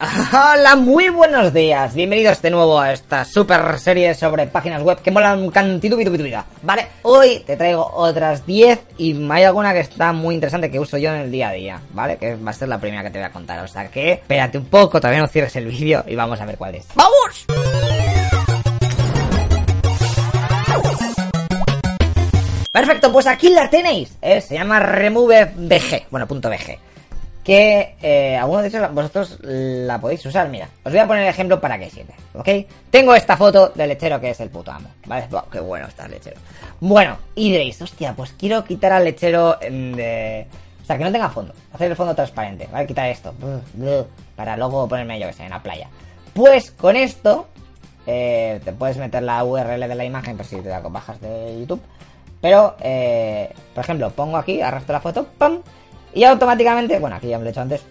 Hola, muy buenos días. Bienvenidos de nuevo a esta super serie sobre páginas web que molan cantidad tu vida. Vale, hoy te traigo otras 10 y hay alguna que está muy interesante que uso yo en el día a día, ¿vale? Que va a ser la primera que te voy a contar. O sea que espérate un poco, todavía no cierres el vídeo y vamos a ver cuál es. ¡Vamos! Perfecto, pues aquí la tenéis. ¿eh? Se llama RemoveBG. Bueno, punto BG que eh, algunos de ellos vosotros la podéis usar. Mira, os voy a poner el ejemplo para que sirve, ¿ok? Tengo esta foto del lechero que es el puto amo, ¿vale? qué bueno está el lechero. Bueno, y diréis, hostia, pues quiero quitar al lechero de... O sea, que no tenga fondo, hacer el fondo transparente, ¿vale? Quitar esto, para luego ponerme yo que sé, en la playa. Pues con esto, eh, te puedes meter la URL de la imagen por si te la bajas de YouTube. Pero, eh, por ejemplo, pongo aquí, arrastro la foto, ¡pam! Y automáticamente, bueno, aquí ya me lo he hecho antes.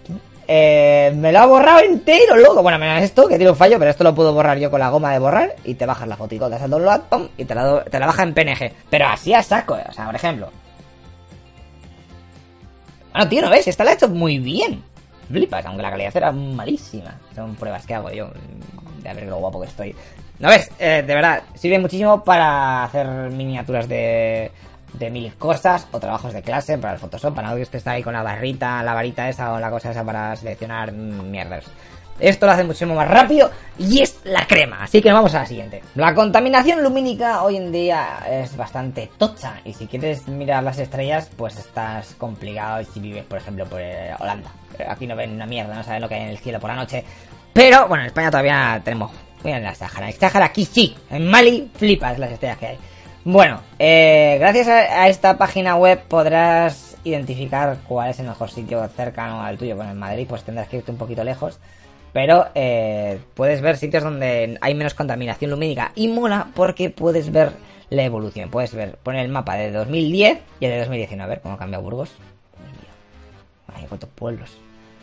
Eh, me lo ha borrado entero, loco. Bueno, menos esto, que tiene un fallo, pero esto lo puedo borrar yo con la goma de borrar. Y te bajas la fotico, te haces download, pum, y te la, te la baja en PNG. Pero así a saco, eh. o sea, por ejemplo. Bueno, tío, ¿no ves? Esta la ha hecho muy bien. Flipas, aunque la calidad era malísima. Son pruebas que hago yo. De ver lo guapo que estoy. ¿No ves? Eh, de verdad, sirve muchísimo para hacer miniaturas de de mil cosas o trabajos de clase para el Photoshop, para que estés ahí con la barrita, la varita esa o la cosa esa para seleccionar mierdas. Esto lo hace muchísimo más rápido y es la crema. Así que vamos a la siguiente. La contaminación lumínica hoy en día es bastante tocha. Y si quieres mirar las estrellas, pues estás complicado si vives, por ejemplo, por eh, Holanda. Aquí no ven una mierda, no saben lo que hay en el cielo por la noche. Pero bueno, en España todavía tenemos. Mira en la Sahara. En Sahara aquí sí. En Mali flipas las estrellas que hay. Bueno, eh, gracias a, esta página web podrás identificar cuál es el mejor sitio cercano al tuyo. Bueno, en Madrid pues tendrás que irte un poquito lejos. Pero eh, puedes ver sitios donde hay menos contaminación lumínica. Y mola porque puedes ver la evolución. Puedes ver, poner el mapa de 2010 y el de 2019. A ver cómo cambia Burgos. Ay, cuántos pueblos.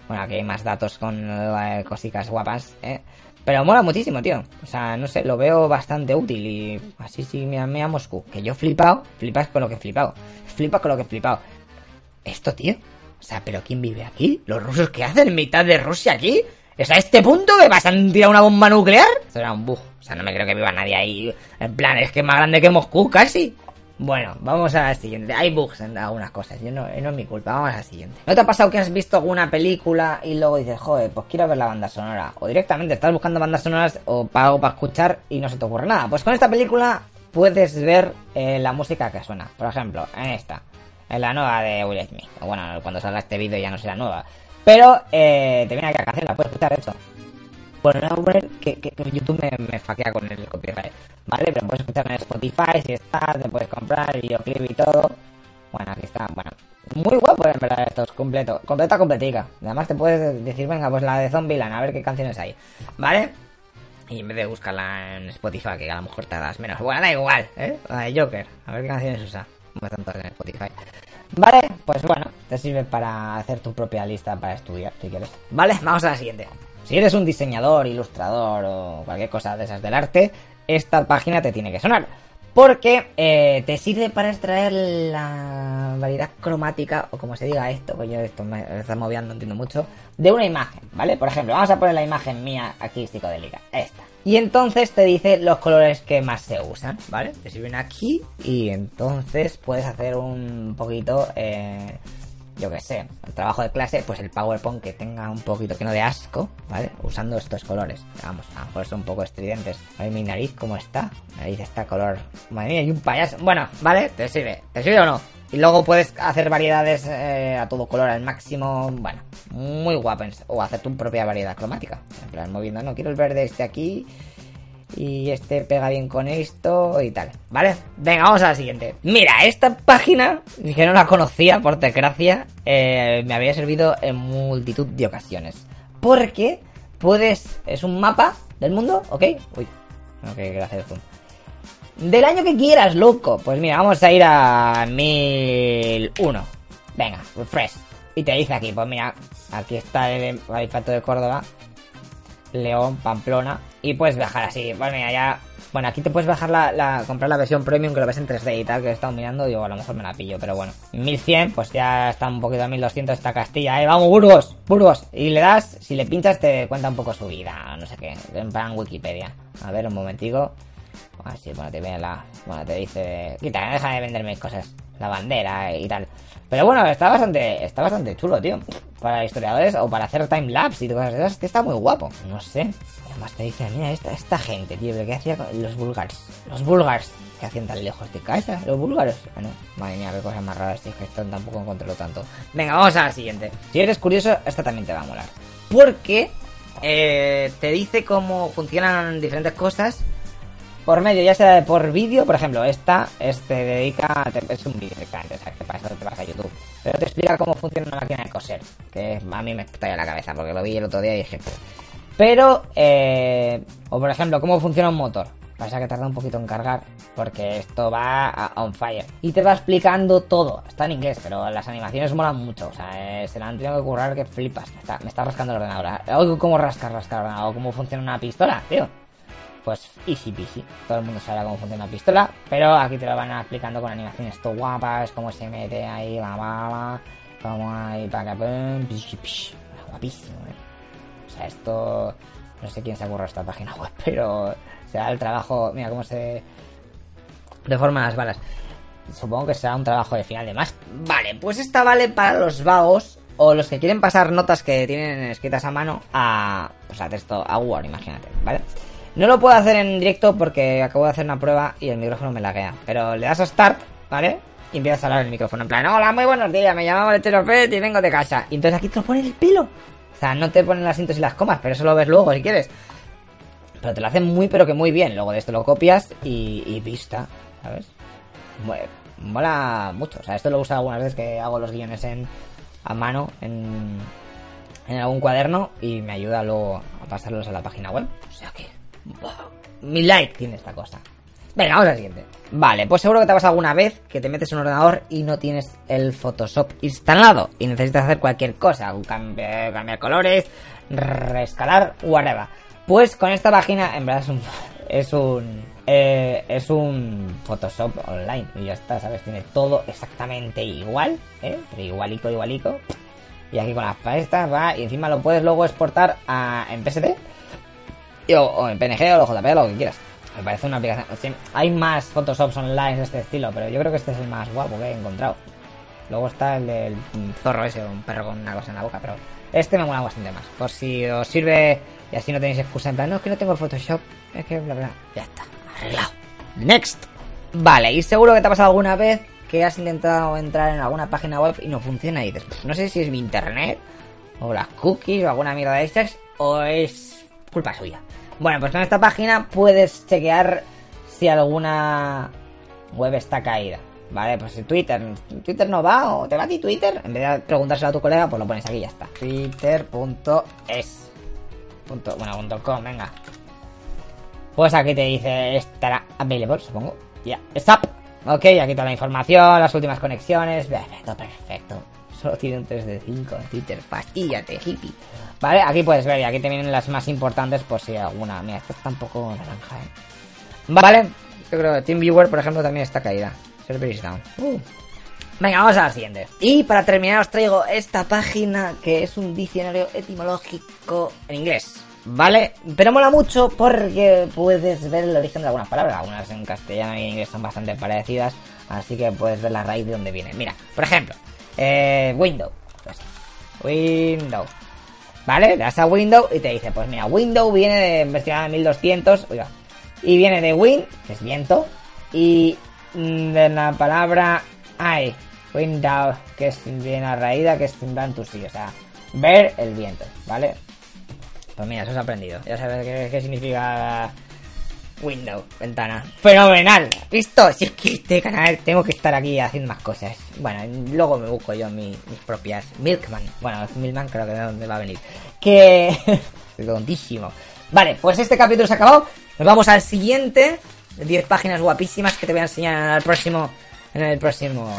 Bueno, aquí hay más datos con eh, cositas guapas, ¿eh? Pero mola muchísimo, tío. O sea, no sé, lo veo bastante útil. Y así sí, mira, mira Moscú. Que yo flipado. Flipas con lo que he flipado. Flipas con lo que he flipado. Esto, tío. O sea, ¿pero quién vive aquí? ¿Los rusos qué hacen en mitad de Rusia aquí? ¿Es a este punto que vas a tirar una bomba nuclear? Era un bug. O sea, no me creo que viva nadie ahí. En plan, es que es más grande que Moscú, casi. Bueno, vamos a la siguiente. Hay bugs en algunas cosas, yo no, no es mi culpa. Vamos a la siguiente. ¿No te ha pasado que has visto alguna película y luego dices, joder, pues quiero ver la banda sonora? O directamente estás buscando bandas sonoras o pago para escuchar y no se te ocurre nada. Pues con esta película puedes ver eh, la música que suena. Por ejemplo, en esta, en la nueva de Will Smith. Bueno, cuando salga este vídeo ya no será nueva. Pero eh, te viene a la la puedes escuchar eso. Bueno, voy a poner que, YouTube me, me, faquea con el copyright, ¿vale? Pero puedes escuchar en Spotify si estás, te puedes comprar el videoclip y todo. Bueno, aquí está, bueno. Muy guapo en verdad esto, es completo, completa, completica. Además te puedes decir, venga, pues la de Zombieland, a ver qué canciones hay, ¿vale? Y en vez de buscarla en Spotify, que a lo mejor tardas menos. Bueno, da igual, ¿eh? La de Joker, a ver qué canciones usa. No tanto en Spotify. Vale, pues bueno, te sirve para hacer tu propia lista para estudiar, si quieres. Vale, vamos a la siguiente. Si eres un diseñador, ilustrador o cualquier cosa de esas del arte, esta página te tiene que sonar. Porque eh, te sirve para extraer la variedad cromática, o como se diga esto, pues yo esto me está moviendo, no entiendo mucho, de una imagen, ¿vale? Por ejemplo, vamos a poner la imagen mía aquí psicodélica, esta. Y entonces te dice los colores que más se usan, ¿vale? Te sirven aquí y entonces puedes hacer un poquito... Eh, yo que sé, el trabajo de clase, pues el PowerPoint que tenga un poquito que no de asco, ¿vale? Usando estos colores. Vamos, a lo mejor son un poco estridentes. A mi nariz, ¿cómo está? Mi nariz está color. Madre mía, y un payaso. Bueno, ¿vale? ¿Te sirve? ¿Te sirve o no? Y luego puedes hacer variedades eh, a todo color al máximo. Bueno, muy guapo. O hacer tu propia variedad cromática. En plan, moviendo, no quiero el verde este aquí y este pega bien con esto y tal, ¿vale? Venga, vamos a la siguiente. Mira, esta página, que no la conocía, por desgracia, eh, me había servido en multitud de ocasiones. Porque puedes, es un mapa del mundo, ¿ok? Uy, ok, gracias, zoom. Del año que quieras, loco. Pues mira, vamos a ir a 1001. Venga, refresh. Y te dice aquí, pues mira, aquí está el Infante de Córdoba, León, Pamplona, y puedes viajar así. Pues mira, ya Bueno, aquí te puedes bajar la, la, comprar la versión premium que lo ves en 3D y tal, que he estado mirando, digo, a lo mejor me la pillo, pero bueno. 1100, pues ya está un poquito a 1200 esta Castilla, eh, vamos, Burgos, Burgos. Y le das, si le pinchas te cuenta un poco su vida, no sé qué, en plan Wikipedia. A ver, un momentico. Así, bueno, te viene la, bueno, te dice, quita, deja de venderme cosas, la bandera y tal. Pero bueno, está bastante, está bastante chulo, tío. Para historiadores o para hacer timelapse y cosas esas, está muy guapo. No sé. Además te dice, mira, esta, esta gente, tío, ¿qué hacía los búlgaros? Los búlgaros, que hacían tan lejos de casa? Los búlgaros. Bueno, madre mía, qué cosas más raras, que tampoco controlo tanto. Venga, vamos a la siguiente. Si eres curioso, esta también te va a molar. Porque eh, te dice cómo funcionan diferentes cosas por medio, ya sea por vídeo, por ejemplo, esta este dedica, es un vídeo directamente, o sea, que para eso te vas a YouTube. Pero te explica cómo funciona una máquina de coser, que a mí me estalla la cabeza, porque lo vi el otro día y dije... Pero, eh, o por ejemplo, cómo funciona un motor. Pasa que tarda un poquito en cargar, porque esto va a on fire. Y te va explicando todo. Está en inglés, pero las animaciones molan mucho. O sea, eh, se la han tenido que currar que flipas. Me está, me está rascando el ordenador. Oigo cómo rascar, rascar el ordenador, cómo funciona una pistola, tío pues easy peasy. Todo el mundo sabe cómo funciona una pistola, pero aquí te lo van explicando con animaciones todo guapas, cómo se mete ahí la bala, cómo hay para guapísimo, ¿eh? O sea, esto no sé quién se ocurrió esta página web, pero será el trabajo, mira cómo se deforman las balas. Supongo que será un trabajo de final de más. Vale, pues esta vale para los vagos o los que quieren pasar notas que tienen escritas a mano a, pues a texto, a Word, imagínate, ¿vale? No lo puedo hacer en directo porque acabo de hacer una prueba y el micrófono me laguea. Pero le das a Start, ¿vale? Y empiezas a hablar el micrófono. En plan, hola, muy buenos días, me llamo Fett y vengo de casa. Y entonces aquí te lo pone el pelo. O sea, no te ponen las cintas y las comas, pero eso lo ves luego si quieres. Pero te lo hacen muy, pero que muy bien. Luego de esto lo copias y, y vista, ¿sabes? Mola mucho. O sea, esto lo uso algunas veces que hago los guiones en, a mano en, en algún cuaderno y me ayuda luego a pasarlos a la página web. O sea que mi like tiene esta cosa. Venga, vamos al siguiente. Vale, pues seguro que te pasa alguna vez que te metes en un ordenador y no tienes el Photoshop instalado y necesitas hacer cualquier cosa, cambiar, colores, reescalar, whatever. Pues con esta página, en verdad es un es un eh, es un Photoshop online y ya está, ¿sabes? Tiene todo exactamente igual, ¿eh? Pero igualico, igualico. Y aquí con las palestas va y encima lo puedes luego exportar a, en PSD o, en PNG o JPG, lo que quieras. Me parece una aplicación. hay más Photoshops online de este estilo, pero yo creo que este es el más guapo que he encontrado. Luego está el del zorro ese, un perro con una cosa en la boca, pero este me mola bastante más. Por si os sirve y así no tenéis excusa en plan, no, es que no tengo Photoshop, es que bla bla. Ya está, arreglado. Next. Vale, y seguro que te ha pasado alguna vez que has intentado entrar en alguna página web y no funciona y dices, no sé si es mi internet, o las cookies, o alguna mierda de estas, o es culpa suya. Bueno, pues con esta página puedes chequear si alguna web está caída. Vale, pues si Twitter, Twitter no va o te va a ti Twitter, en vez de preguntárselo a tu colega, pues lo pones aquí y ya está. Twitter.es. Bueno, .com, venga. Pues aquí te dice estará available, supongo. Ya, stop. Ok, aquí toda la información, las últimas conexiones. Perfecto, perfecto. Solo tiene un 3 de 5 Twitter. Fastíllate, hippie. Vale, aquí puedes ver, y aquí te vienen las más importantes por si alguna. Mira, esta está un poco naranja, ¿eh? Vale, yo creo que TeamViewer, por ejemplo, también está caída. Server is down. Uh. Venga, vamos a la siguiente. Y para terminar os traigo esta página que es un diccionario etimológico en inglés. ¿Vale? Pero mola mucho porque puedes ver el origen de algunas palabras. Algunas en castellano y en inglés son bastante parecidas. Así que puedes ver la raíz de donde viene. Mira, por ejemplo, eh, window. Pues, window. ¿Vale? Le das a Windows y te dice, pues mira, Windows viene de investigar 1200, oiga, y viene de Win, que es viento, y mm, de la palabra I, Windows, que es bien arraída, que es sí, o sea, ver el viento, ¿vale? Pues mira, eso has aprendido. Ya sabes qué significa Windows, ventana. Fenomenal. ¿Listo? Si es que este canal tengo que estar aquí haciendo más cosas. Bueno, luego me busco yo mis propias Milkman. Bueno, Milkman creo que de dónde va a venir. Que... Estoy tontísimo. Vale, pues este capítulo se ha acabado. Nos vamos al siguiente. 10 páginas guapísimas que te voy a enseñar en el próximo... En el próximo...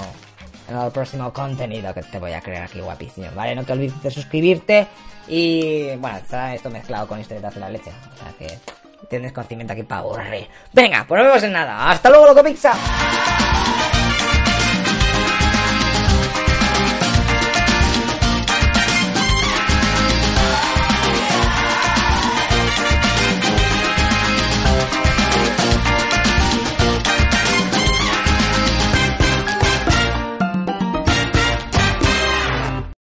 En el próximo contenido que te voy a crear aquí guapísimo, ¿vale? No te olvides de suscribirte y... Bueno, está esto mezclado con historietas de la leche. O sea que tienes conocimiento aquí para aburrir. Venga, pues nos vemos en nada. Hasta luego, loco pizza.